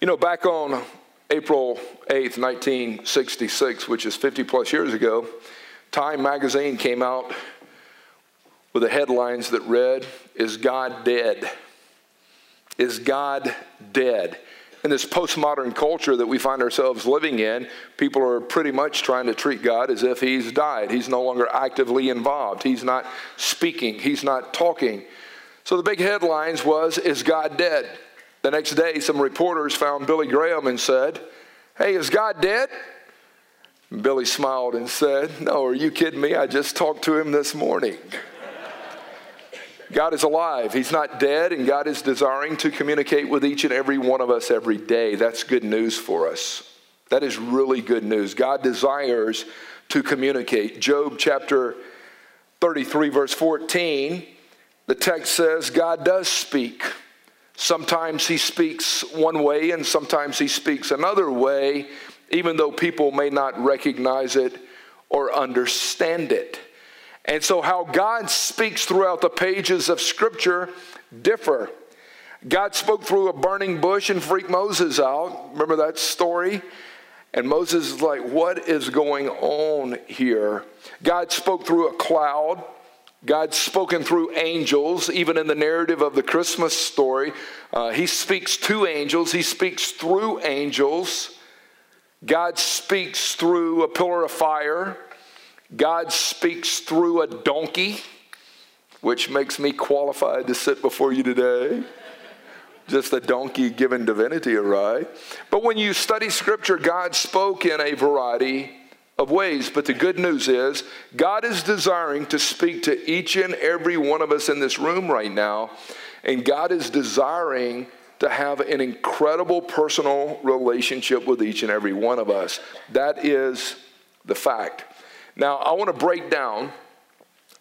You know, back on April 8th, 1966, which is 50 plus years ago, Time magazine came out with the headlines that read, Is God Dead? Is God Dead? In this postmodern culture that we find ourselves living in, people are pretty much trying to treat God as if He's died. He's no longer actively involved. He's not speaking. He's not talking. So the big headlines was, Is God dead? The next day, some reporters found Billy Graham and said, Hey, is God dead? Billy smiled and said, No, are you kidding me? I just talked to him this morning. God is alive. He's not dead, and God is desiring to communicate with each and every one of us every day. That's good news for us. That is really good news. God desires to communicate. Job chapter 33, verse 14, the text says, God does speak. Sometimes he speaks one way, and sometimes he speaks another way, even though people may not recognize it or understand it. And so, how God speaks throughout the pages of Scripture differ. God spoke through a burning bush and freaked Moses out. Remember that story? And Moses is like, What is going on here? God spoke through a cloud. God's spoken through angels, even in the narrative of the Christmas story. Uh, he speaks to angels, He speaks through angels. God speaks through a pillar of fire. God speaks through a donkey, which makes me qualified to sit before you today. Just a donkey given divinity ride. But when you study Scripture, God spoke in a variety of ways. But the good news is, God is desiring to speak to each and every one of us in this room right now. And God is desiring to have an incredible personal relationship with each and every one of us. That is the fact. Now, I want to break down,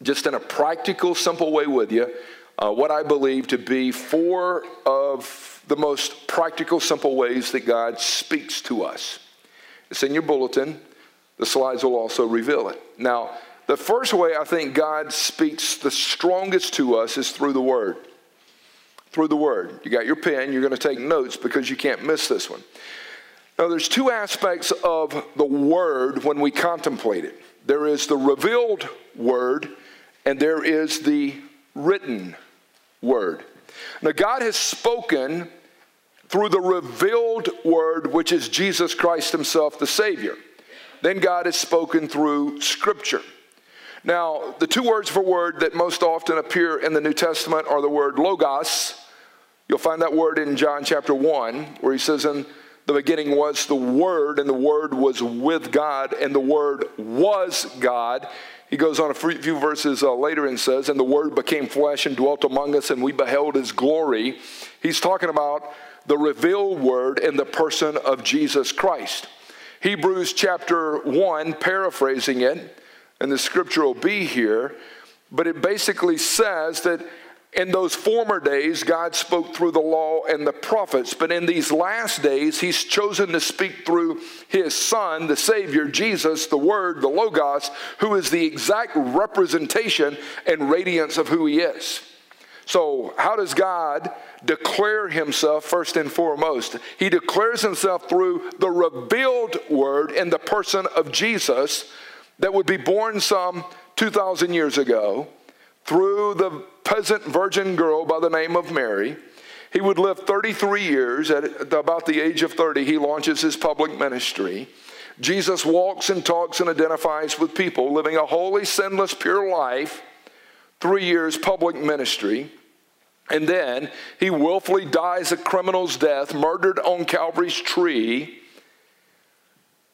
just in a practical, simple way with you, uh, what I believe to be four of the most practical, simple ways that God speaks to us. It's in your bulletin. The slides will also reveal it. Now, the first way I think God speaks the strongest to us is through the Word. Through the Word. You got your pen, you're going to take notes because you can't miss this one. Now, there's two aspects of the Word when we contemplate it there is the revealed word and there is the written word. Now, God has spoken through the revealed word, which is Jesus Christ Himself, the Savior. Then God has spoken through Scripture. Now, the two words for word that most often appear in the New Testament are the word logos. You'll find that word in John chapter 1, where he says, In the beginning was the Word, and the Word was with God, and the Word was God. He goes on a few verses uh, later and says, And the Word became flesh and dwelt among us, and we beheld His glory. He's talking about the revealed Word in the person of Jesus Christ. Hebrews chapter 1, paraphrasing it, and the scripture will be here, but it basically says that in those former days, God spoke through the law and the prophets, but in these last days, He's chosen to speak through His Son, the Savior, Jesus, the Word, the Logos, who is the exact representation and radiance of who He is. So, how does God declare Himself first and foremost? He declares Himself through the revealed Word in the person of Jesus that would be born some 2,000 years ago through the peasant virgin girl by the name of Mary. He would live 33 years. At about the age of 30, he launches his public ministry. Jesus walks and talks and identifies with people, living a holy, sinless, pure life. Three years public ministry. And then he willfully dies a criminal's death, murdered on Calvary's tree,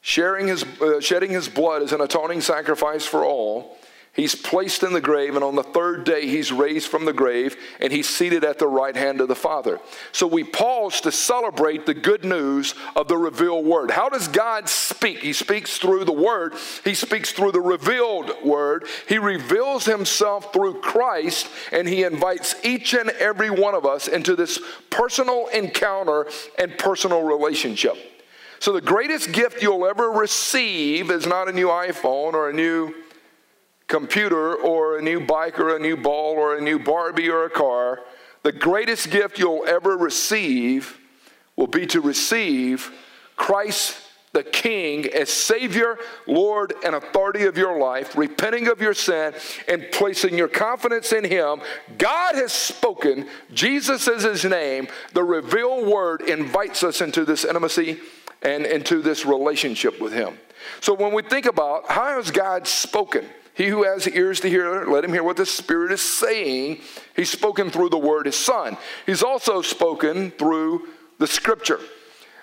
sharing his, uh, shedding his blood as an atoning sacrifice for all. He's placed in the grave, and on the third day, he's raised from the grave, and he's seated at the right hand of the Father. So we pause to celebrate the good news of the revealed word. How does God speak? He speaks through the word, he speaks through the revealed word. He reveals himself through Christ, and he invites each and every one of us into this personal encounter and personal relationship. So, the greatest gift you'll ever receive is not a new iPhone or a new computer or a new bike or a new ball or a new Barbie or a car, the greatest gift you'll ever receive will be to receive Christ the King as Savior, Lord, and authority of your life, repenting of your sin, and placing your confidence in Him. God has spoken, Jesus is His name. The revealed word invites us into this intimacy and into this relationship with Him. So when we think about how has God spoken, he who has ears to hear, let him hear what the Spirit is saying. He's spoken through the Word, His Son. He's also spoken through the Scripture.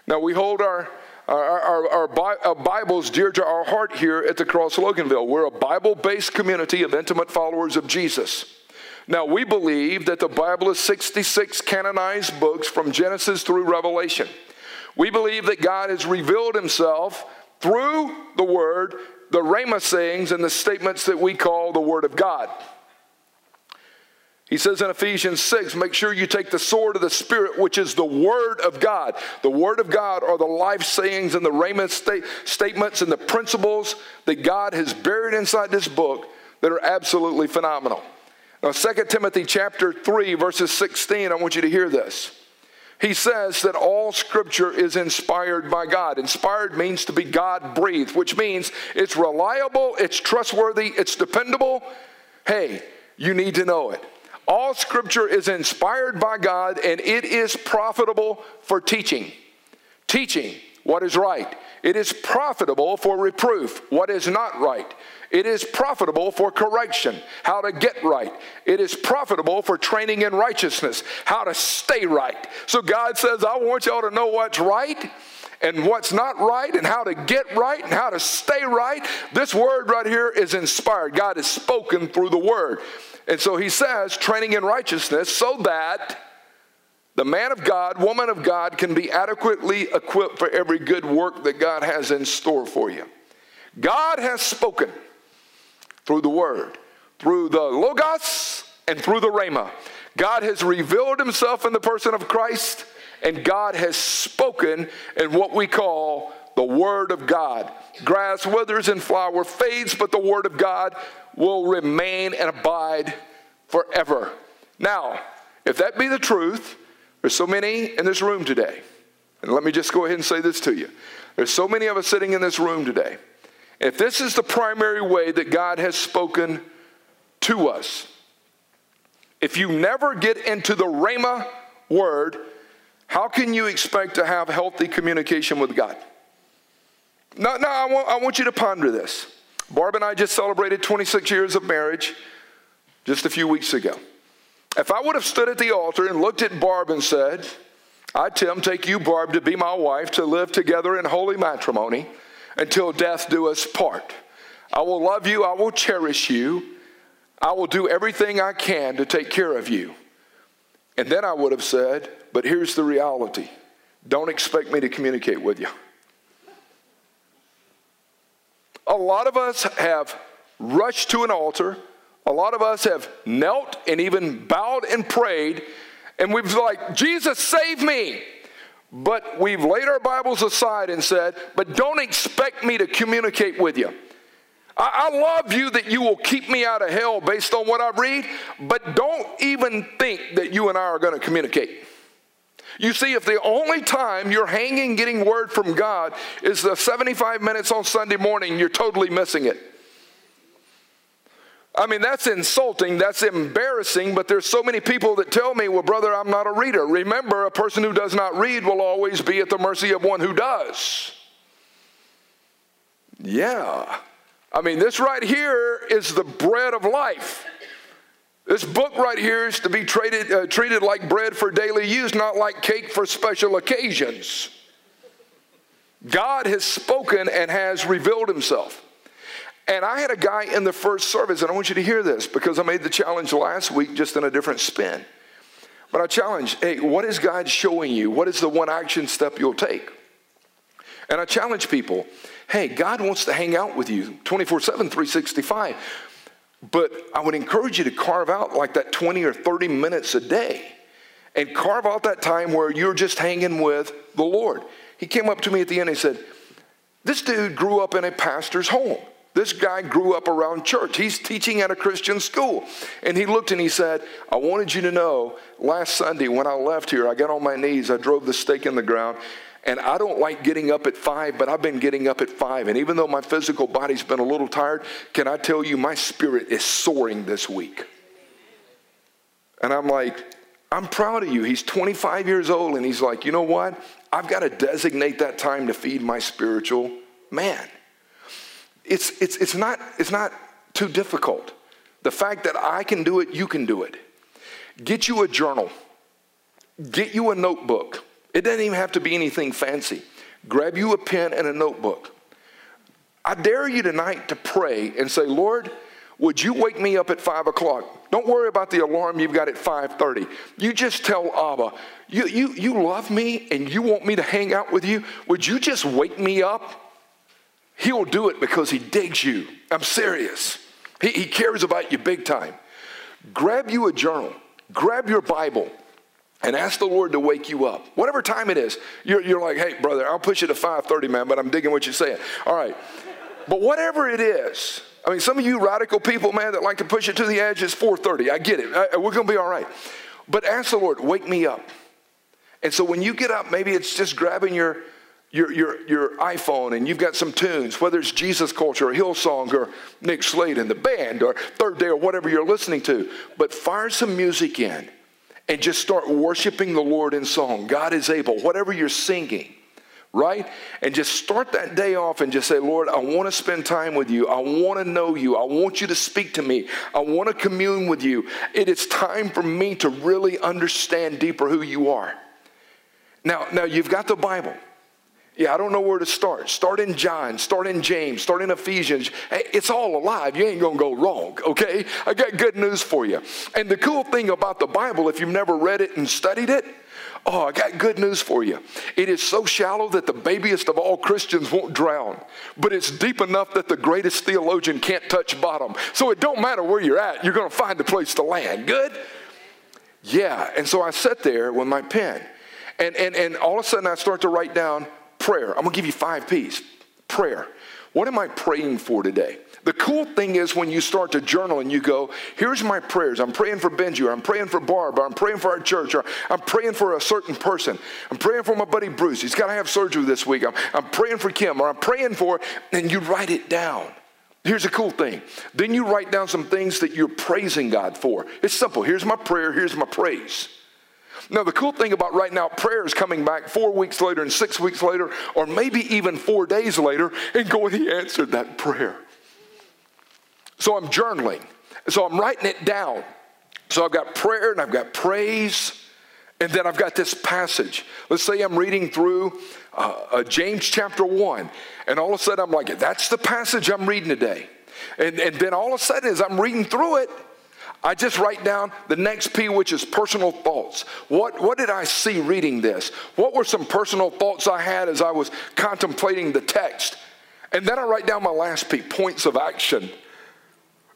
Now, we hold our, our, our, our, Bibles dear to our heart here at the Cross Loganville. We're a Bible based community of intimate followers of Jesus. Now, we believe that the Bible is 66 canonized books from Genesis through Revelation. We believe that God has revealed Himself through the Word the Rhema sayings and the statements that we call the Word of God. He says in Ephesians 6, make sure you take the sword of the Spirit, which is the Word of God. The Word of God are the life sayings and the Rhema sta- statements and the principles that God has buried inside this book that are absolutely phenomenal. Now, 2 Timothy chapter 3, verses 16, I want you to hear this he says that all scripture is inspired by God. Inspired means to be God breathed, which means it's reliable, it's trustworthy, it's dependable. Hey, you need to know it. All scripture is inspired by God and it is profitable for teaching. Teaching what is right. It is profitable for reproof, what is not right. It is profitable for correction, how to get right. It is profitable for training in righteousness, how to stay right. So God says, I want y'all to know what's right and what's not right and how to get right and how to stay right. This word right here is inspired. God has spoken through the word. And so he says, training in righteousness so that the man of God, woman of God can be adequately equipped for every good work that God has in store for you. God has spoken through the Word, through the Logos, and through the Rhema. God has revealed himself in the person of Christ, and God has spoken in what we call the Word of God. Grass withers and flower fades, but the Word of God will remain and abide forever. Now, if that be the truth, there's so many in this room today. And let me just go ahead and say this to you. There's so many of us sitting in this room today if this is the primary way that God has spoken to us, if you never get into the Rhema word, how can you expect to have healthy communication with God? Now, now I, want, I want you to ponder this. Barb and I just celebrated 26 years of marriage just a few weeks ago. If I would have stood at the altar and looked at Barb and said, I, Tim, take you, Barb, to be my wife, to live together in holy matrimony, until death do us part. I will love you, I will cherish you, I will do everything I can to take care of you. And then I would have said, but here's the reality don't expect me to communicate with you. A lot of us have rushed to an altar. A lot of us have knelt and even bowed and prayed, and we've like, Jesus, save me. But we've laid our Bibles aside and said, but don't expect me to communicate with you. I, I, love you that you will keep me out of hell based on what I read, but don't even think that you and I are going to communicate. You see, if the only time you're hanging getting word from God is the 75 minutes on Sunday morning, you're totally missing it. I mean, that's insulting, that's embarrassing, but there's so many people that tell me, well, brother, I'm not a reader. Remember, a person who does not read will always be at the mercy of one who does. Yeah. I mean, this right here is the bread of life. This book right here is to be traded, uh, treated like bread for daily use, not like cake for special occasions. God has spoken and has revealed himself. And I had a guy in the first service, and I want you to hear this because I made the challenge last week just in a different spin. But I challenge, hey, what is God showing you? What is the one action step you'll take? And I challenge people, hey, God wants to hang out with you 24 7, 365. But I would encourage you to carve out like that 20 or 30 minutes a day and carve out that time where you're just hanging with the Lord. He came up to me at the end and he said, This dude grew up in a pastor's home. This guy grew up around church. He's teaching at a Christian school. And he looked and he said, I wanted you to know last Sunday when I left here, I got on my knees, I drove the stake in the ground, and I don't like getting up at five, but I've been getting up at five. And even though my physical body's been a little tired, can I tell you, my spirit is soaring this week. And I'm like, I'm proud of you. He's 25 years old, and he's like, you know what? I've got to designate that time to feed my spiritual man. It's, it's, it's, not, it's not too difficult. The fact that I can do it, you can do it. Get you a journal, get you a notebook. It doesn't even have to be anything fancy. Grab you a pen and a notebook. I dare you tonight to pray and say, Lord, would you wake me up at five o'clock? Don't worry about the alarm you've got at 5:30. You just tell Abba, you, you, you love me and you want me to hang out with you. Would you just wake me up? He'll do it because he digs you. I'm serious. He, he cares about you big time. Grab you a journal, grab your Bible, and ask the Lord to wake you up. Whatever time it is, you're, you're like, hey, brother, I'll push you to 5:30, man, but I'm digging what you're saying. All right. But whatever it is, I mean, some of you radical people, man, that like to push it to the edge, it's 4:30. I get it. I, we're gonna be all right. But ask the Lord, wake me up. And so when you get up, maybe it's just grabbing your your, your, your iPhone and you've got some tunes, whether it's Jesus Culture or Hillsong or Nick Slade and the band or Third Day or whatever you're listening to, but fire some music in and just start worshiping the Lord in song. God is able, whatever you're singing, right? And just start that day off and just say, Lord, I want to spend time with you. I want to know you. I want you to speak to me. I want to commune with you. It is time for me to really understand deeper who you are. Now, now you've got the Bible. Yeah, I don't know where to start. Start in John, start in James, start in Ephesians. It's all alive. You ain't going to go wrong, okay? I got good news for you. And the cool thing about the Bible, if you've never read it and studied it, oh, I got good news for you. It is so shallow that the babiest of all Christians won't drown, but it's deep enough that the greatest theologian can't touch bottom. So it don't matter where you're at, you're going to find a place to land. Good? Yeah, and so I sat there with my pen. And, and, and all of a sudden I start to write down prayer. I'm going to give you five P's. Prayer. What am I praying for today? The cool thing is when you start to journal and you go, here's my prayers. I'm praying for Benji, or I'm praying for Barb, or I'm praying for our church, or I'm praying for a certain person. I'm praying for my buddy Bruce. He's got to have surgery this week. I'm, I'm praying for Kim, or I'm praying for, and you write it down. Here's the cool thing. Then you write down some things that you're praising God for. It's simple. Here's my prayer, here's my praise. Now, the cool thing about right now, prayer is coming back four weeks later and six weeks later, or maybe even four days later, and going, He answered that prayer. So I'm journaling. So I'm writing it down. So I've got prayer and I've got praise, and then I've got this passage. Let's say I'm reading through uh, uh, James chapter 1, and all of a sudden I'm like, That's the passage I'm reading today. And, and then all of a sudden, as I'm reading through it, I just write down the next P, which is personal thoughts. What, what did I see reading this? What were some personal thoughts I had as I was contemplating the text? And then I write down my last P, points of action.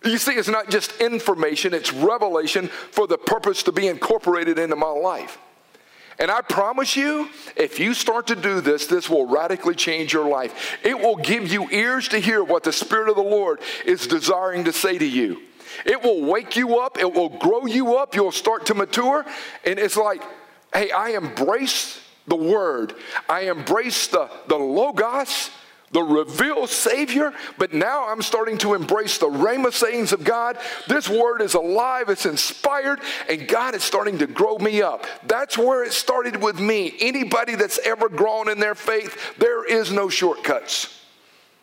You see, it's not just information, it's revelation for the purpose to be incorporated into my life. And I promise you, if you start to do this, this will radically change your life. It will give you ears to hear what the Spirit of the Lord is desiring to say to you. It will wake you up, it will grow you up, you'll start to mature. And it's like, hey, I embrace the word, I embrace the, the Logos, the revealed Savior, but now I'm starting to embrace the Rhema sayings of God. This word is alive, it's inspired, and God is starting to grow me up. That's where it started with me. Anybody that's ever grown in their faith, there is no shortcuts.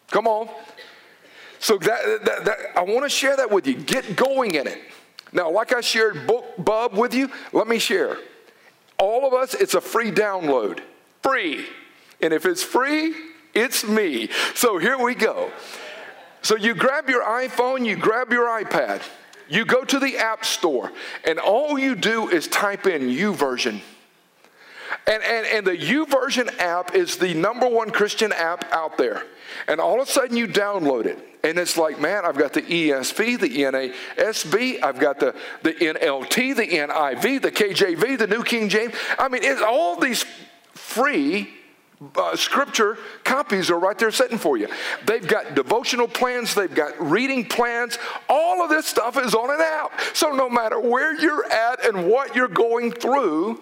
Come on. So that, that, that I want to share that with you. Get going in it. Now, like I shared book Bub with you, let me share. All of us, it's a free download. Free. And if it's free, it's me. So here we go. So you grab your iPhone, you grab your iPad, you go to the App Store, and all you do is type in YouVersion. And, and, and the YouVersion app is the number one Christian app out there. And all of a sudden you download it. And it's like, man, I've got the ESV, the NASB, I've got the, the NLT, the NIV, the KJV, the New King James. I mean, it's all these free uh, scripture copies are right there sitting for you. They've got devotional plans, they've got reading plans. All of this stuff is on an app. So no matter where you're at and what you're going through,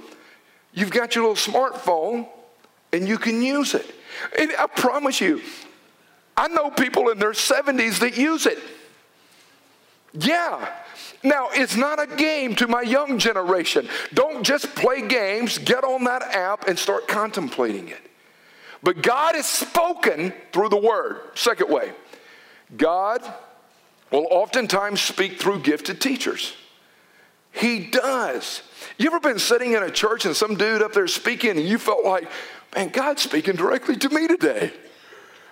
you've got your little smartphone and you can use it. And I promise you, I know people in their 70s that use it. Yeah. Now, it's not a game to my young generation. Don't just play games, get on that app and start contemplating it. But God has spoken through the word. Second way, God will oftentimes speak through gifted teachers. He does. You ever been sitting in a church and some dude up there speaking and you felt like, man, God's speaking directly to me today?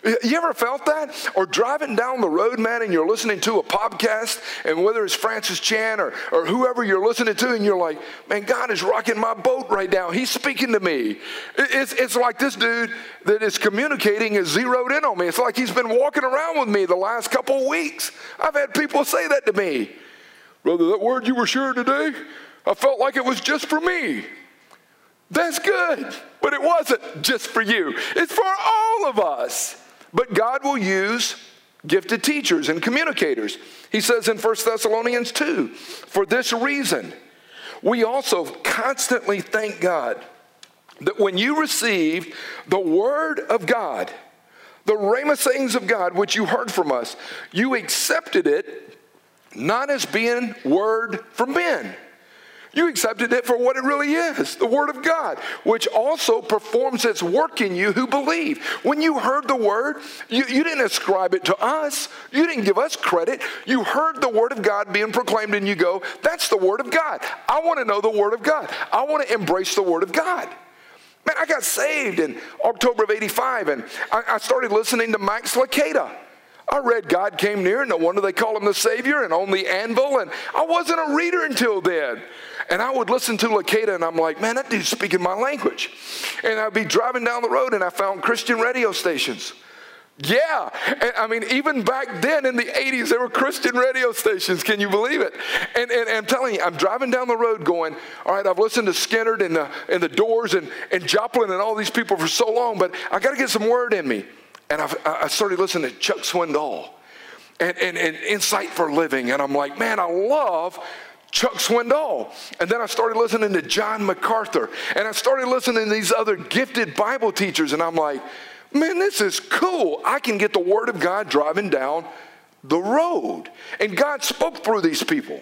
You ever felt that? Or driving down the road, man, and you're listening to a podcast, and whether it's Francis Chan or, or whoever you're listening to, and you're like, man, God is rocking my boat right now. He's speaking to me. It's, it's like this dude that is communicating is zeroed in on me. It's like he's been walking around with me the last couple of weeks. I've had people say that to me. Brother, that word you were sharing today, I felt like it was just for me. That's good, but it wasn't just for you, it's for all of us. But God will use gifted teachers and communicators. He says in 1 Thessalonians 2 For this reason, we also constantly thank God that when you received the word of God, the Rhema sayings of God, which you heard from us, you accepted it not as being word from men you accepted it for what it really is the Word of God, which also performs its work in you who believe. When you heard the Word, you, you didn't ascribe it to us, you didn't give us credit. You heard the Word of God being proclaimed, and you go, That's the Word of God. I want to know the Word of God, I want to embrace the Word of God. Man, I got saved in October of 85, and I, I started listening to Max Lucado. I read God Came Near, no wonder they call him the Savior, and on the anvil, and I wasn't a reader until then. And I would listen to Lucado and I'm like, man, that dude's speaking my language. And I'd be driving down the road and I found Christian radio stations. Yeah. And, I mean, even back then in the 80s, there were Christian radio stations. Can you believe it? And, and, and, I'm telling you, I'm driving down the road going, all right, I've listened to Skynyrd and the, and the Doors and, and Joplin and all these people for so long, but I got to get some word in me. And I've, i started listening to Chuck Swindoll and, and, and Insight for Living. And I'm like, man, I love Chuck Swindoll. And then I started listening to John MacArthur. And I started listening to these other gifted Bible teachers. And I'm like, man, this is cool. I can get the Word of God driving down the road. And God spoke through these people.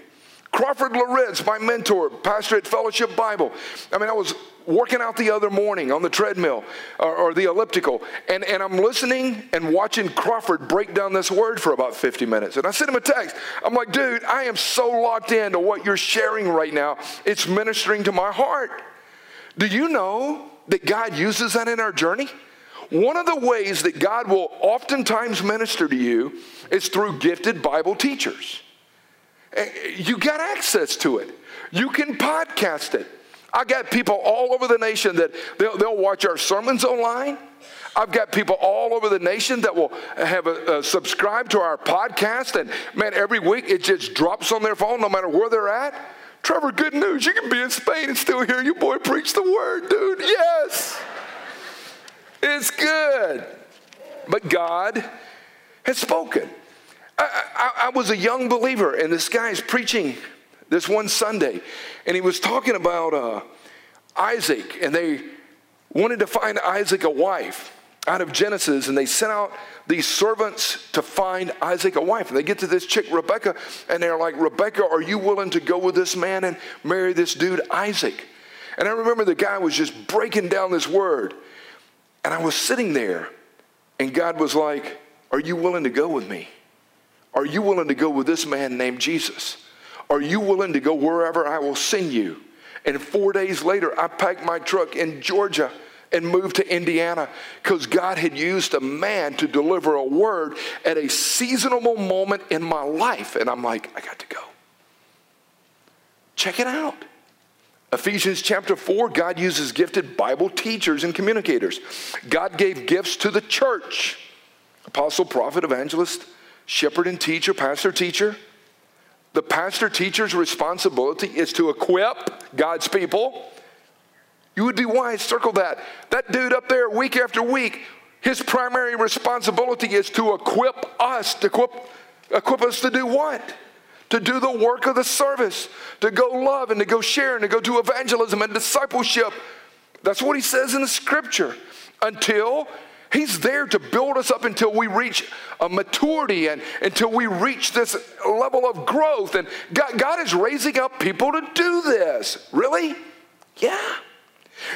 Crawford Loritts, my mentor, pastor at Fellowship Bible. I mean, I was working out the other morning on the treadmill or, or, the elliptical, and, and I'm listening and watching Crawford break down this word for about 50 minutes. And I sent him a text. I'm like, dude, I am so locked into what you're sharing right now. It's ministering to my heart. Do you know that God uses that in our journey? One of the ways that God will oftentimes minister to you is through gifted Bible teachers. Eh, you got access to it. You can podcast it. I got people all over the nation that they'll, they'll watch our sermons online. I've got people all over the nation that will have a, a subscribe to our podcast, and man, every week it just drops on their phone, no matter where they're at. Trevor, good news. You can be in Spain and still hear your boy preach the word, dude. Yes. It's good. But God has spoken. I, I, I was a young believer, and this guy is preaching this one Sunday, and he was talking about uh, Isaac, and they wanted to find Isaac a wife out of Genesis, and they sent out these servants to find Isaac a wife. And they get to this chick, Rebecca, and they're like, Rebecca, are you willing to go with this man and marry this dude, Isaac? And I remember the guy was just breaking down this word. And I was sitting there, and God was like, Are you willing to go with me? Are you willing to go with this man named Jesus? Are you willing to go wherever I will send you? And four days later, I packed my truck in Georgia and moved to Indiana because God had used a man to deliver a word at a seasonable moment in my life. And I'm like, I got to go. Check it out. Ephesians chapter 4, God uses gifted Bible teachers and communicators. God gave gifts to the church apostle, prophet, evangelist, shepherd, and teacher, pastor, teacher. The pastor teacher's responsibility is to equip God's people You would be wise, circle that. That dude up there, week after week, his primary responsibility is to equip us, to equip, equip us to do what? To do the work of the service, to go love and to go share and to go do evangelism and discipleship. That's what he says in the scripture. Until He's there to build us up until we reach a maturity and until we reach this level of growth. And God, God is raising up people to do this. Really? Yeah.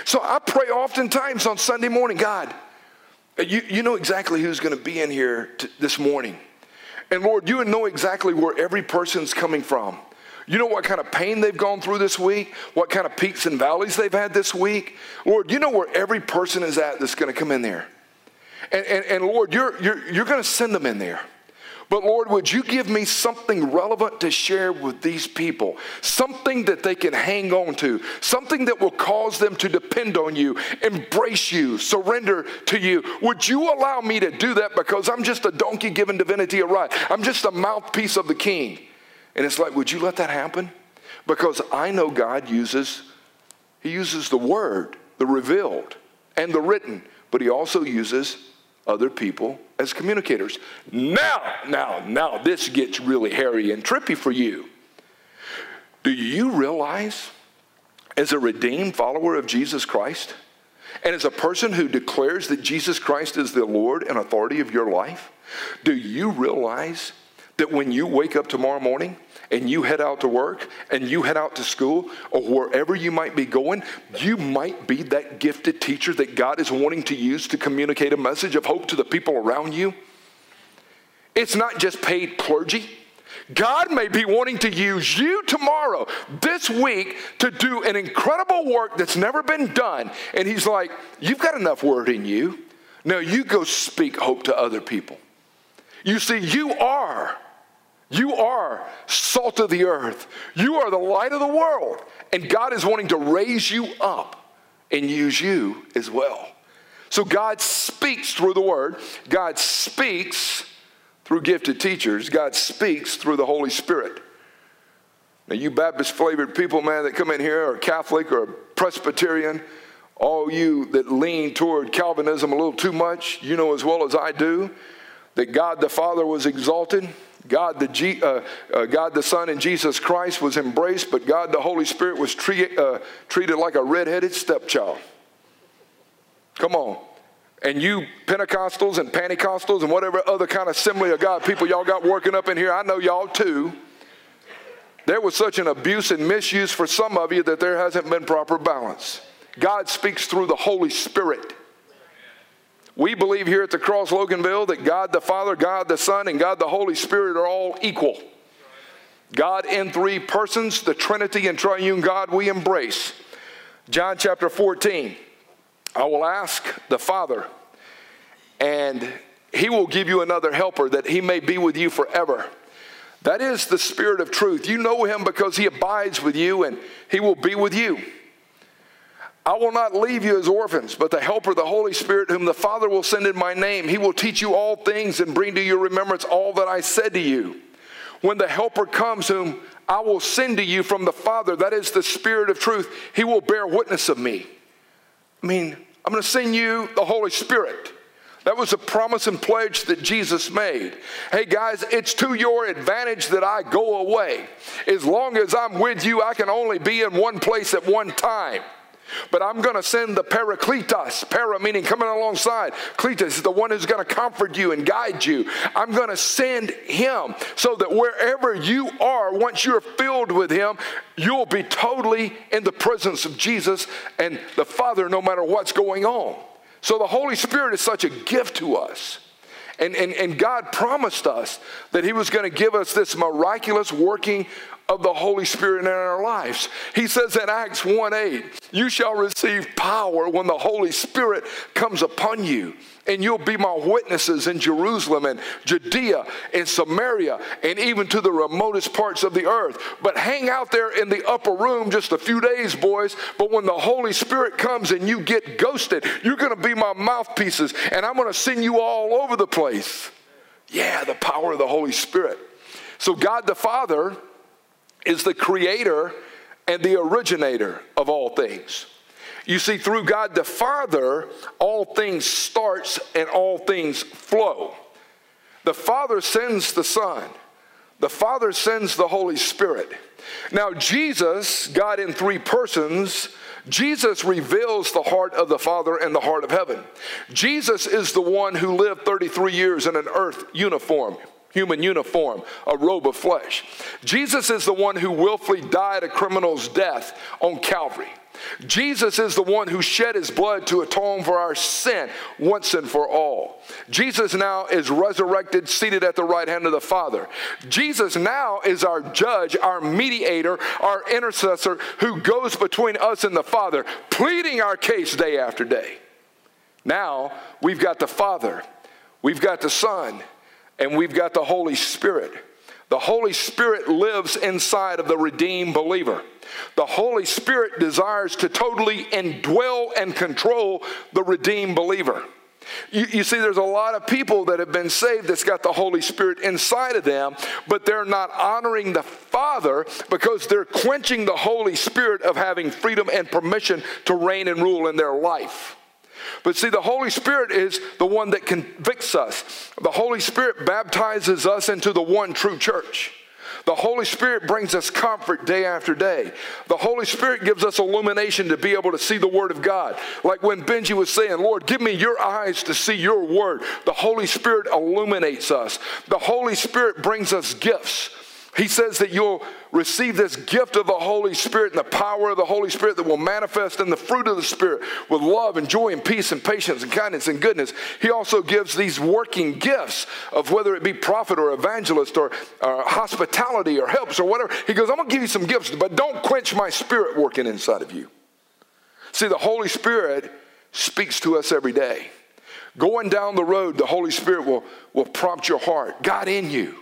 So I pray oftentimes on Sunday morning, God, you, you know exactly who's going to be in here t- this morning. And Lord, you know exactly where every person's coming from. You know what kind of pain they've gone through this week, what kind of peaks and valleys they've had this week. Lord, you know where every person is at that's going to come in there. And, and, and Lord, you're, you're, you're going to send them in there. But Lord, would you give me something relevant to share with these people? Something that they can hang on to, something that will cause them to depend on you, embrace you, surrender to you. Would you allow me to do that because I'm just a donkey giving divinity a ride? I'm just a mouthpiece of the king. And it's like, would you let that happen? Because I know God uses, He uses the word, the revealed, and the written, but He also uses other people as communicators. Now, now, now, this gets really hairy and trippy for you. Do you realize, as a redeemed follower of Jesus Christ, and as a person who declares that Jesus Christ is the Lord and authority of your life, do you realize that when you wake up tomorrow morning and you head out to work and you head out to school or wherever you might be going, you might be that gifted teacher that God is wanting to use to communicate a message of hope to the people around you. It's not just paid clergy. God may be wanting to use you tomorrow, this week, to do an incredible work that's never been done. And He's like, You've got enough word in you. Now you go speak hope to other people. You see, you are you are salt of the earth. You are the light of the world. And God is wanting to raise you up and use you as well. So God speaks through the word, God speaks through gifted teachers, God speaks through the Holy Spirit. Now, you Baptist flavored people, man, that come in here, or Catholic or Presbyterian, all you that lean toward Calvinism a little too much, you know as well as I do that God the Father was exalted God the, G, uh, uh, God the Son and Jesus Christ was embraced, but God the Holy Spirit was treat, uh, treated like a redheaded stepchild. Come on. And you Pentecostals and Pentecostals and whatever other kind of assembly of God people y'all got working up in here, I know y'all too. There was such an abuse and misuse for some of you that there hasn't been proper balance. God speaks through the Holy Spirit. We believe here at the Cross Loganville that God the Father, God the Son, and God the Holy Spirit are all equal. God in three persons, the Trinity and triune God we embrace. John chapter 14. I will ask the Father, and he will give you another helper that he may be with you forever. That is the Spirit of truth. You know him because he abides with you and he will be with you. I will not leave you as orphans, but the Helper, the Holy Spirit, whom the Father will send in my name, he will teach you all things and bring to your remembrance all that I said to you. When the Helper comes, whom I will send to you from the Father, that is the Spirit of truth, he will bear witness of me. I mean, I'm going to send you the Holy Spirit. That was a promise and pledge that Jesus made. Hey guys, it's to your advantage that I go away. As long as I'm with you, I can only be in one place at one time. But I'm going to send the Parakletos, para meaning coming alongside. Kletos is the one who's going to comfort you and guide you. I'm going to send him so that wherever you are, once you're filled with him, you'll be totally in the presence of Jesus and the Father no matter what's going on. So the Holy Spirit is such a gift to us. And, and, and God promised us that He was going to give us this miraculous working of the Holy Spirit in our lives. He says in Acts 1 8, you shall receive power when the Holy Spirit comes upon you. And you'll be my witnesses in Jerusalem and Judea and Samaria and even to the remotest parts of the earth. But hang out there in the upper room just a few days, boys. But when the Holy Spirit comes and you get ghosted, you're going to be my mouthpieces and I'm going to send you all over the place. Yeah, the power of the Holy Spirit. So, God the Father is the creator and the originator of all things. You see, through God the Father, all things starts and all things flow. The Father sends the Son. The Father sends the Holy Spirit. Now, Jesus, God in three persons, Jesus reveals the heart of the Father and the heart of heaven. Jesus is the one who lived 33 years in an earth uniform human uniform, a robe of flesh. Jesus is the one who willfully died a criminal's death on Calvary. Jesus is the one who shed his blood to atone for our sin once and for all. Jesus now is resurrected, seated at the right hand of the Father. Jesus now is our judge, our mediator, our intercessor who goes between us and the Father, pleading our case day after day. Now we've got the Father, we've got the Son, and we've got the Holy Spirit. The Holy Spirit lives inside of the redeemed believer. The Holy Spirit desires to totally indwell and control the redeemed believer. You, you, see, there's a lot of people that have been saved that's got the Holy Spirit inside of them, but they're not honoring the Father because they're quenching the Holy Spirit of having freedom and permission to reign and rule in their life. But see, the Holy Spirit is the one that convicts us. The Holy Spirit baptizes us into the one true church. The Holy Spirit brings us comfort day after day. The Holy Spirit gives us illumination to be able to see the Word of God. Like when Benji was saying, Lord, give me your eyes to see your Word. The Holy Spirit illuminates us. The Holy Spirit brings us gifts. He says that you'll receive this gift of the Holy Spirit and the power of the Holy Spirit that will manifest in the fruit of the Spirit with love and joy and peace and patience and kindness and goodness. He also gives these working gifts of whether it be prophet or evangelist or, or hospitality or helps or whatever. He goes, I'm going to give you some gifts, but don't quench my spirit working inside of you. See, the Holy Spirit speaks to us every day. Going down the road, the Holy Spirit will, will prompt your heart. God in you.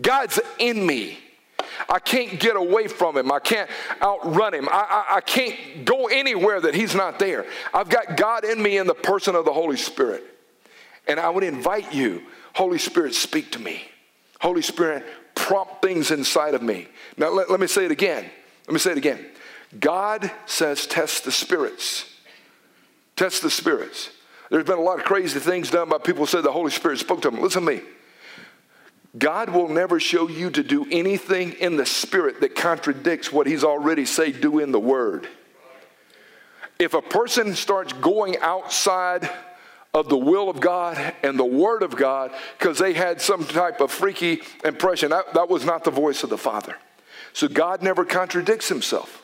God's in me. I can't get away from him. I can't outrun him. I, I, I, can't go anywhere that he's not there. I've got God in me in the person of the Holy Spirit. And I would invite you, Holy Spirit, speak to me. Holy Spirit, prompt things inside of me. Now, let, let me say it again. Let me say it again. God says, test the spirits. Test the spirits. There's been a lot of crazy things done by people who said the Holy Spirit spoke to them. Listen to me. God will never show you to do anything in the spirit that contradicts what he's already said do in the word. If a person starts going outside of the will of God and the word of God because they had some type of freaky impression, that, that was not the voice of the Father. So God never contradicts himself.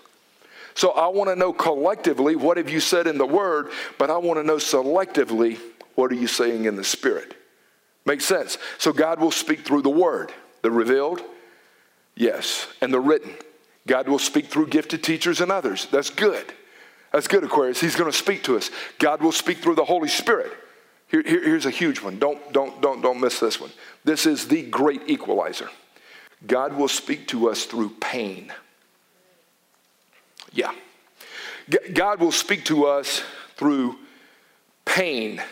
So I want to know collectively what have you said in the word, but I want to know selectively what are you saying in the spirit. Makes sense. So God will speak through the word, the revealed, yes, and the written. God will speak through gifted teachers and others. That's good. That's good, Aquarius. He's going to speak to us. God will speak through the Holy Spirit. Here, here, here's a huge one. Don't, don't, don't, don't miss this one. This is the great equalizer. God will speak to us through pain. Yeah. God will speak to us through pain.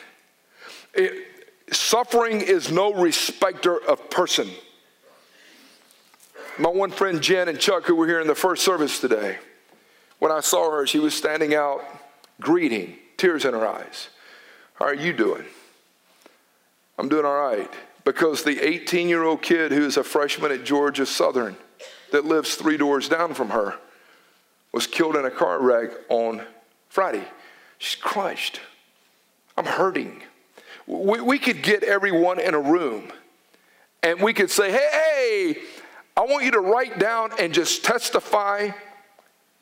It, Suffering is no respecter of person. My one friend Jen and Chuck, who were here in the first service today, when I saw her, she was standing out greeting, tears in her eyes. How are you doing? I'm doing all right. Because the 18 year old kid who is a freshman at Georgia Southern that lives three doors down from her was killed in a car wreck on Friday. She's crushed. I'm hurting we, we could get everyone in a room and we could say, hey, hey, I want you to write down and just testify.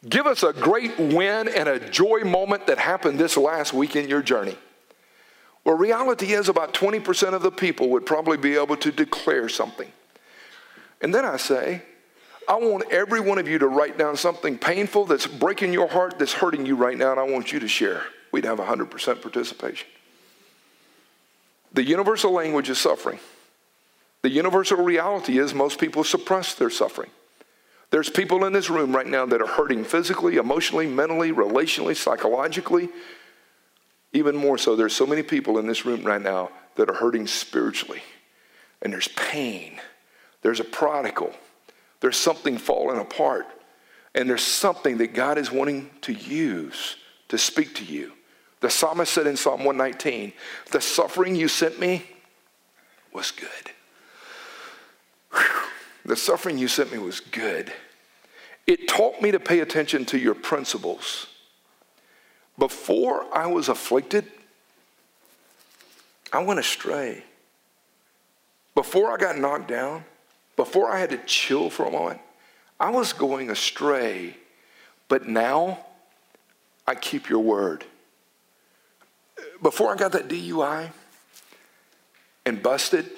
Give us a great win and a joy moment that happened this last week in your journey. Well, reality is about 20% of the people would probably be able to declare something. And then I say, I want every one of you to write down something painful that's breaking your heart, that's hurting you right now, and I want you to share. We'd have 100% participation. The universal language is suffering. The universal reality is most people suppress their suffering. There's people in this room right now that are hurting physically, emotionally, mentally, relationally, psychologically. Even more so, there's so many people in this room right now that are hurting spiritually. And there's pain. There's a prodigal. There's something falling apart. And there's something that God is wanting to use to speak to you. The psalmist said in Psalm 119, The suffering you sent me was good. Whew. The suffering you sent me was good. It taught me to pay attention to your principles. Before I was afflicted, I went astray. Before I got knocked down, before I had to chill for a moment, I was going astray. But now I keep your word. Before I got that DUI and busted,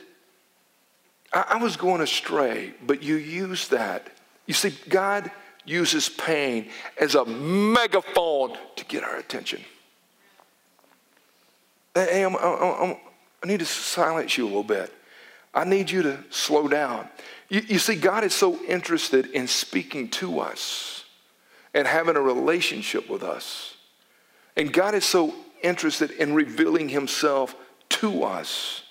I, I was going astray, but you use that. You see, God uses pain as a megaphone to get our attention. Hey, I'm, I'm, I'm, i need to silence you a little bit. I need you to slow down. You, you see, God is so interested in speaking to us and having a relationship with us. And God is so interested in revealing himself to us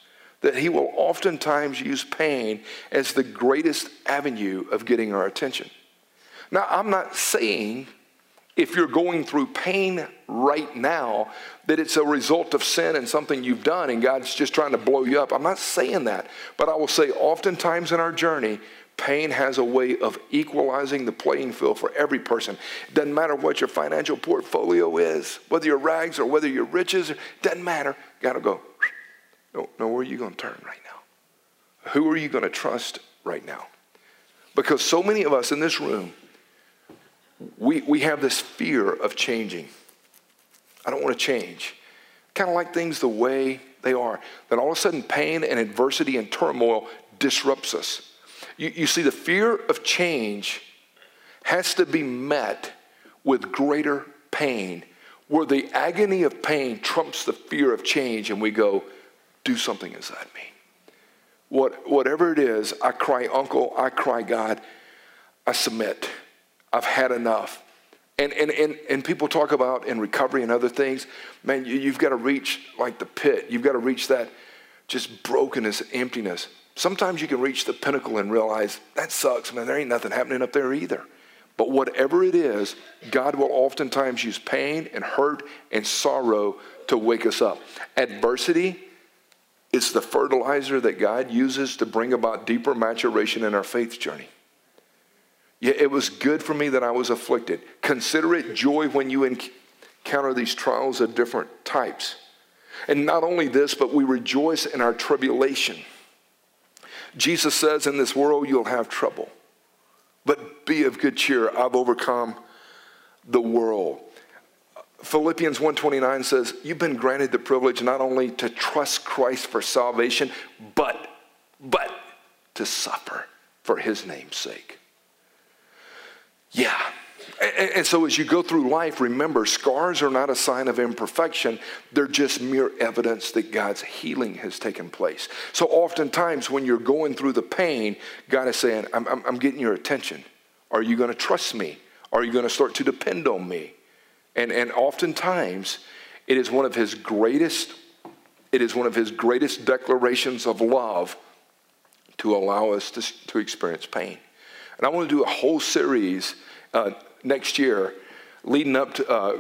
that he will oftentimes use pain as the greatest avenue of getting our attention. Now, I'm not saying if you're going through pain right now that it's a result of sin and something you've done and God's just trying to blow you up. I'm not saying that. But I will say, oftentimes in our journey, pain has a way of equalizing the playing field for every person. It doesn't matter what your financial portfolio is, whether you're rags or whether you're riches, doesn't matter. Got to go. No, no, where are you going to turn right now? Who are you going to trust right now? Because so many of us in this room, we, we have this fear of changing. I don't want to change. Kind of like things the way they are. Then all of a sudden, pain and adversity and turmoil disrupts us. You, you see, the fear of change has to be met with greater pain, where the agony of pain trumps the fear of change, and we go, do something inside me. What, whatever it is, I cry, Uncle, I cry, God, I submit. I've had enough. And, and, and, and people talk about in recovery and other things, man, you, you've got to reach like the pit. You've got to reach that just brokenness, emptiness. Sometimes you can reach the pinnacle and realize that sucks, man. There ain't nothing happening up there either. But whatever it is, God will oftentimes use pain and hurt and sorrow to wake us up. Adversity is the fertilizer that God uses to bring about deeper maturation in our faith journey. Yeah, it was good for me that I was afflicted. Consider it joy when you encounter these trials of different types. And not only this, but we rejoice in our tribulation. Jesus says, In this world you'll have trouble, but be of good cheer. I've overcome the world. Philippians 1:29 says, "You've been granted the privilege not only to trust Christ for salvation, but but to suffer for his name's sake." Yeah. And, and, so as you go through life, remember, scars are not a sign of imperfection. They're just mere evidence that God's healing has taken place. So oftentimes when you're going through the pain, God is saying, I'm, I'm, I'm getting your attention. Are you going to trust me? Are you going to start to depend on me? And, and oftentimes, it is one of his greatest, it is one of his greatest declarations of love to allow us to, to experience pain. And I want to do a whole series uh, next year leading up to uh,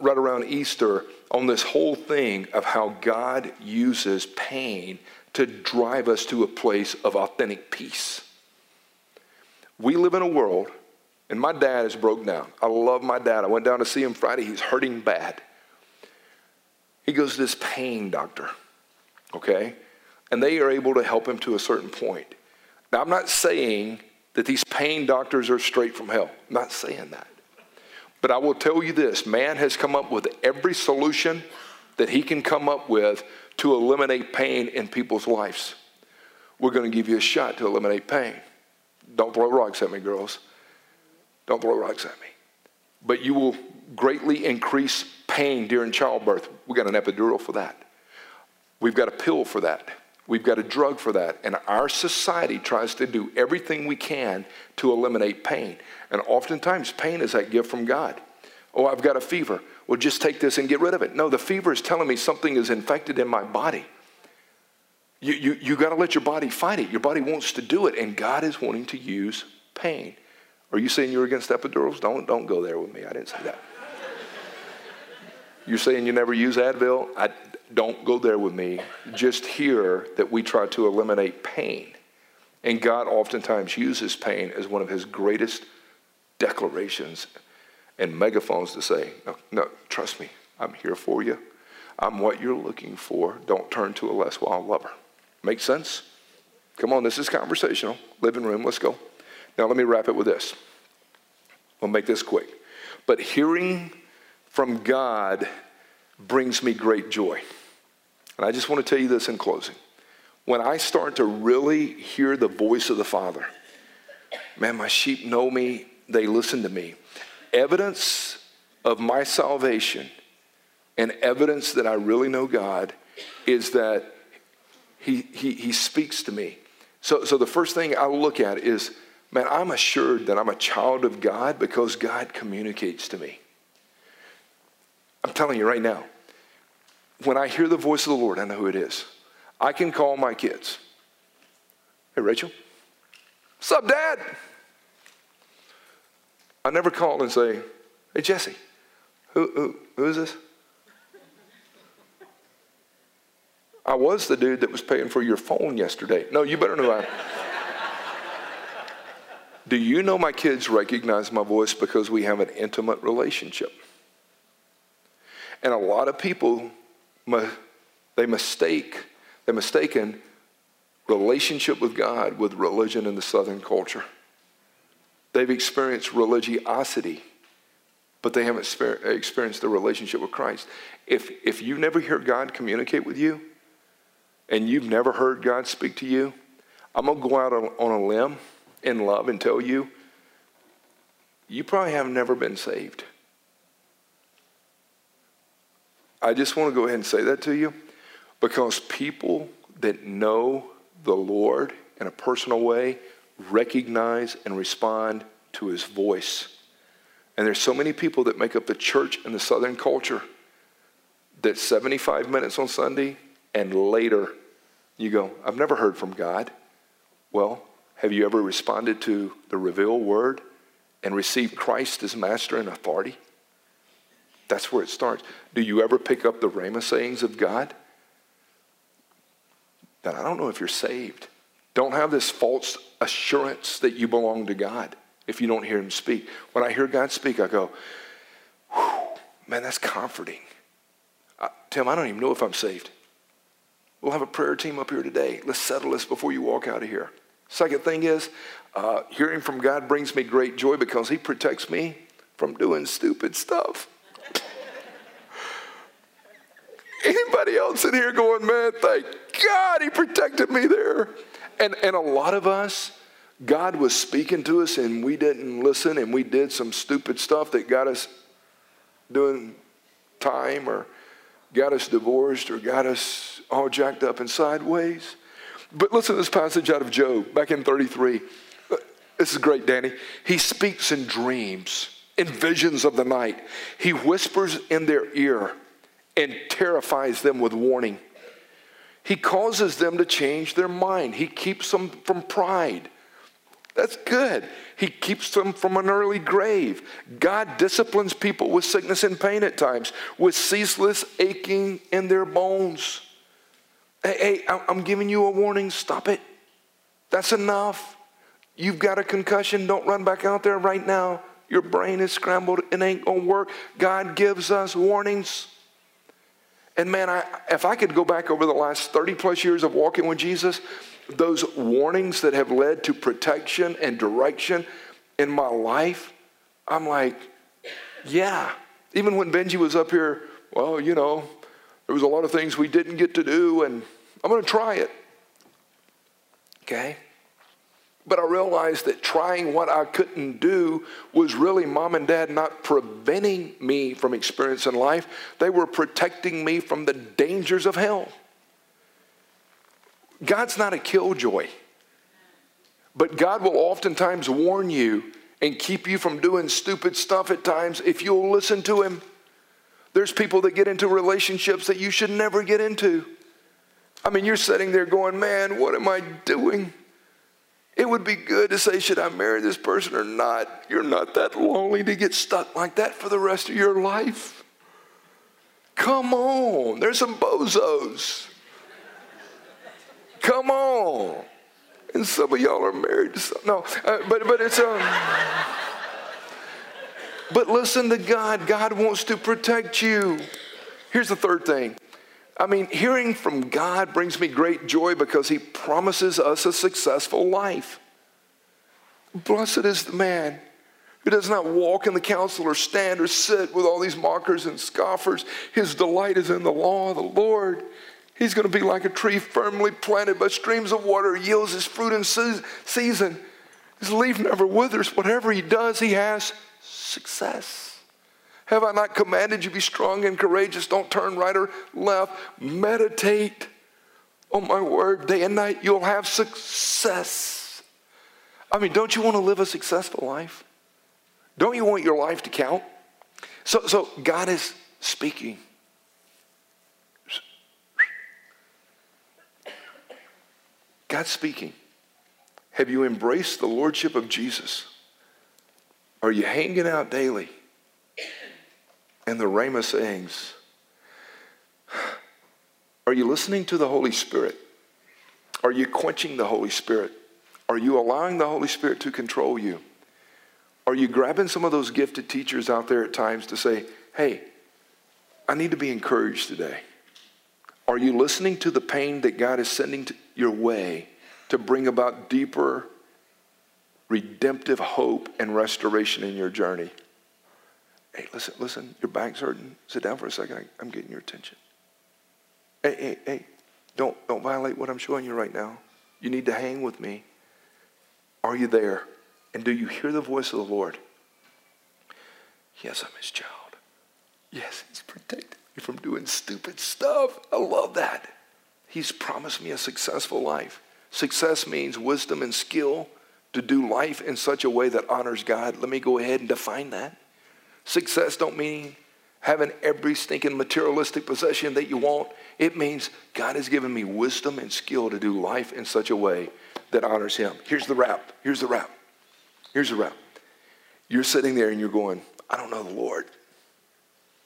right around Easter on this whole thing of how God uses pain to drive us to a place of authentic peace. We live in a world, and my dad is broke down. I love my dad. I went down to see him Friday. He's hurting bad. He goes to this pain doctor, okay? And they are able to help him to a certain point. Now, I'm not saying that these pain doctors are straight from hell. I'm not saying that. But I will tell you this man has come up with every solution that he can come up with to eliminate pain in people's lives. We're going to give you a shot to eliminate pain. Don't throw rocks at me, girls. Don't throw rocks at me. But you will greatly increase pain during childbirth. We've got an epidural for that. We've got a pill for that. We've got a drug for that. And our society tries to do everything we can to eliminate pain. And oftentimes, pain is that gift from God. Oh, I've got a fever. Well, just take this and get rid of it. No, the fever is telling me something is infected in my body. You, you, you got to let your body fight it. Your body wants to do it, and God is wanting to use pain. Are you saying you're against epidurals? Don't, don't go there with me. I didn't say that. You're saying you never use Advil? I, don't go there with me. Just hear that we try to eliminate pain. And God oftentimes uses pain as one of his greatest declarations and megaphones to say, no, no, trust me, I'm here for you. I'm what you're looking for. Don't turn to a less wild lover. Make sense? Come on, this is conversational. Living room, let's go. Now, let me wrap it with this. We'll make this quick. But hearing from God brings me great joy. And I just want to tell you this in closing. When I start to really hear the voice of the Father, man, my sheep know me, they listen to me. Evidence of my salvation and evidence that I really know God is that He, he, he speaks to me. So, so the first thing I look at is, man, I'm assured that I'm a child of God because God communicates to me. I'm telling you right now, when I hear the voice of the Lord, I know who it is. I can call my kids. Hey, Rachel. What's up, Dad? I never call and say, Hey, Jesse, who, who, who is this? I was the dude that was paying for your phone yesterday. No, you better know I. Do you know my kids recognize my voice because we have an intimate relationship? And a lot of people, they mistake, they mistaken relationship with God with religion in the Southern culture. They've experienced religiosity, but they haven't experienced the relationship with Christ. If, if you never hear God communicate with you, and you've never heard God speak to you, I'm going to go out on, on a limb in love and tell you, you probably have never been saved. I just want to go ahead and say that to you because people that know the Lord in a personal way recognize and respond to his voice. And there's so many people that make up the church in the Southern culture that 75 minutes on Sunday and later you go, I've never heard from God. Well, have you ever responded to the revealed word and received Christ as master and authority? That's where it starts. Do you ever pick up the Rhema sayings of God? Then I don't know if you're saved. Don't have this false assurance that you belong to God if you don't hear Him speak. When I hear God speak, I go, man, that's comforting. Uh, Tim, I don't even know if I'm saved. We'll have a prayer team up here today. Let's settle this before you walk out of here. Second thing is, uh, hearing from God brings me great joy because He protects me from doing stupid stuff. Anybody else in here going, man, thank God he protected me there. And, and a lot of us, God was speaking to us and we didn't listen and we did some stupid stuff that got us doing time or got us divorced or got us all jacked up and sideways. But listen to this passage out of Job, back in 33. This is great, Danny. He speaks in dreams, in visions of the night. He whispers in their ear and terrifies them with warning. He causes them to change their mind. He keeps them from pride. That's good. He keeps them from an early grave. God disciplines people with sickness and pain at times, with ceaseless aching in their bones. Hey, hey, I'm giving you a warning. Stop it. That's enough. You've got a concussion. Don't run back out there right now. Your brain is scrambled. It ain't going to work. God gives us warnings. And man, I, if I could go back over the last 30 plus years of walking with Jesus, those warnings that have led to protection and direction in my life, I'm like, yeah. Even when Benji was up here, well, you know, there was a lot of things we didn't get to do, and I'm going to try it. Okay? But I realized that trying what I couldn't do was really mom and dad not preventing me from experiencing life. They were protecting me from the dangers of hell. God's not a killjoy, but God will oftentimes warn you and keep you from doing stupid stuff at times if you'll listen to Him. There's people that get into relationships that you should never get into. I mean, you're sitting there going, man, what am I doing? It would be good to say, should I marry this person or not? You're not that lonely to get stuck like that for the rest of your life. Come on, there's some bozos. Come on. And some of y'all are married to some. No, uh, but, but it's. Um, but listen to God. God wants to protect you. Here's the third thing. I mean, hearing from God brings me great joy because He promises us a successful life. Blessed is the man who does not walk in the counsel or stand or sit with all these mockers and scoffers. His delight is in the law of the Lord. He's going to be like a tree firmly planted by streams of water, yields his fruit in season. His leaf never withers. Whatever he does, he has success. Have I not commanded you be strong and courageous? Don't turn right or left. Meditate on my word day and night. You'll have success. I mean, don't you want to live a successful life? Don't you want your life to count? So, so God is speaking. God's speaking. Have you embraced the Lordship of Jesus? Are you hanging out daily? And the Rhema sayings? Are you listening to the Holy Spirit? Are you quenching the Holy Spirit? Are you allowing the Holy Spirit to control you? Are you grabbing some of those gifted teachers out there at times to say, hey, I need to be encouraged today? Are you listening to the pain that God is sending your way to bring about deeper redemptive hope and restoration in your journey? Hey, listen, listen, your back's hurting. Sit down for a second. I'm getting your attention. Hey, hey, hey, don't, don't violate what I'm showing you right now. You need to hang with me. Are you there? And do you hear the voice of the Lord? Yes, I'm his child. Yes, he's protected me from doing stupid stuff. I love that. He's promised me a successful life. Success means wisdom and skill to do life in such a way that honors God. Let me go ahead and define that. Success don't mean having every stinking materialistic possession that you want. It means God has given me wisdom and skill to do life in such a way that honors him. Here's the wrap. Here's the wrap. Here's the wrap. You're sitting there and you're going, I don't know the Lord.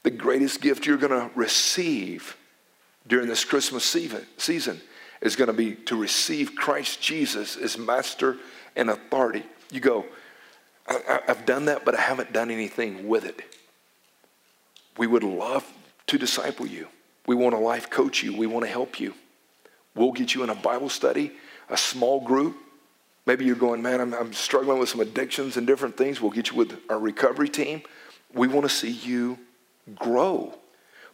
The greatest gift you're going to receive during this Christmas season is going to be to receive Christ Jesus as master and authority. You go, I, have done that, but I haven't done anything with it. We would love to disciple you. We want to life coach you. We want to help you. We'll get you in a Bible study, a small group, Maybe you're going, man, I'm, I'm struggling with some addictions and different things. We'll get you with our recovery team. We want to see you grow.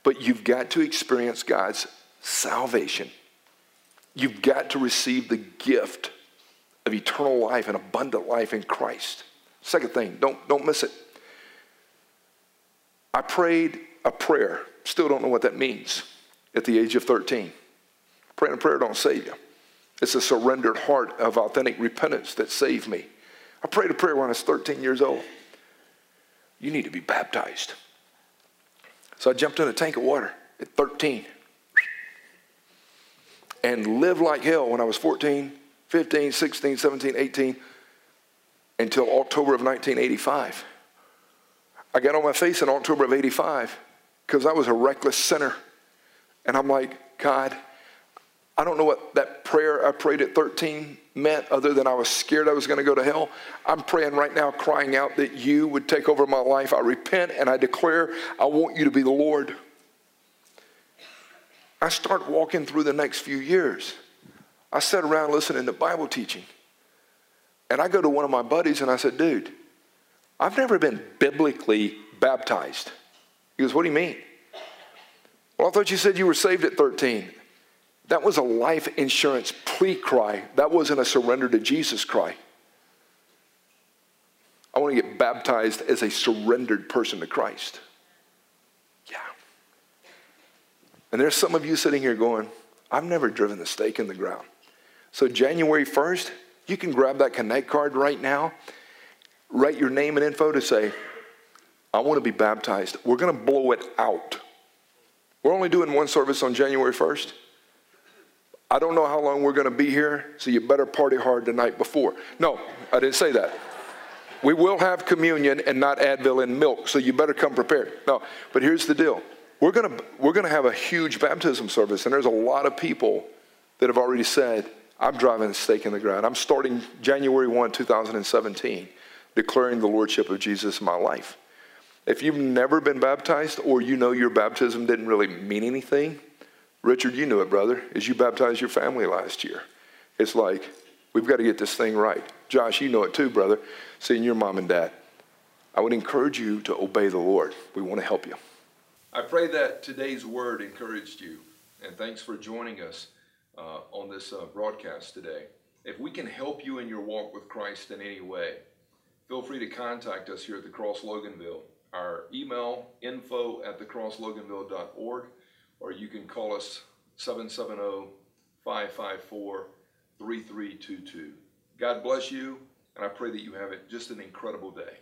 But you've got to experience God's salvation. You've got to receive the gift of eternal life and abundant life in Christ. Second thing, don't, don't miss it. I prayed a prayer, still don't know what that means at the age of 13. Praying a prayer don't save you. It's a surrendered heart of authentic repentance that saved me. I prayed a prayer when I was 13 years old. You need to be baptized. So I jumped in a tank of water at 13 and lived like hell when I was 14, 15, 16, 17, 18 until October of 1985. I got on my face in October of 85 because I was a reckless sinner. And I'm like, God, I don't know what that prayer I prayed at 13 meant other than I was scared I was going to go to hell. I'm praying right now, crying out that you would take over my life. I repent and I declare I want you to be the Lord. I start walking through the next few years. I sat around listening to Bible teaching. And I go to one of my buddies and I said, dude, I've never been biblically baptized. He goes, what do you mean? Well, I thought you said you were saved at 13. That was a life insurance plea cry. That wasn't a surrender to Jesus cry. I want to get baptized as a surrendered person to Christ. Yeah. And there's some of you sitting here going, I've never driven the stake in the ground. So, January 1st, you can grab that Connect card right now, write your name and info to say, I want to be baptized. We're going to blow it out. We're only doing one service on January 1st. I don't know how long we're going to be here, so you better party hard the night before. No, I didn't say that. We will have communion and not Advil and milk, so you better come prepared. No, but here's the deal we're going to we're going to have a huge baptism service, and there's a lot of people that have already said, I'm driving a stake in the ground. I'm starting January 1, 2017, declaring the Lordship of Jesus in my life. If you've never been baptized or you know your baptism didn't really mean anything, Richard, you knew it, brother, as you baptized your family last year. It's like, we've got to get this thing right. Josh, you know it too, brother, seeing your mom and dad. I would encourage you to obey the Lord. We want to help you. I pray that today's word encouraged you, and thanks for joining us uh, on this uh, broadcast today. If we can help you in your walk with Christ in any way, feel free to contact us here at the Cross Loganville. Our email, info at thecrossloganville.org, or you can call us 770 554 3322. God bless you, and I pray that you have it just an incredible day.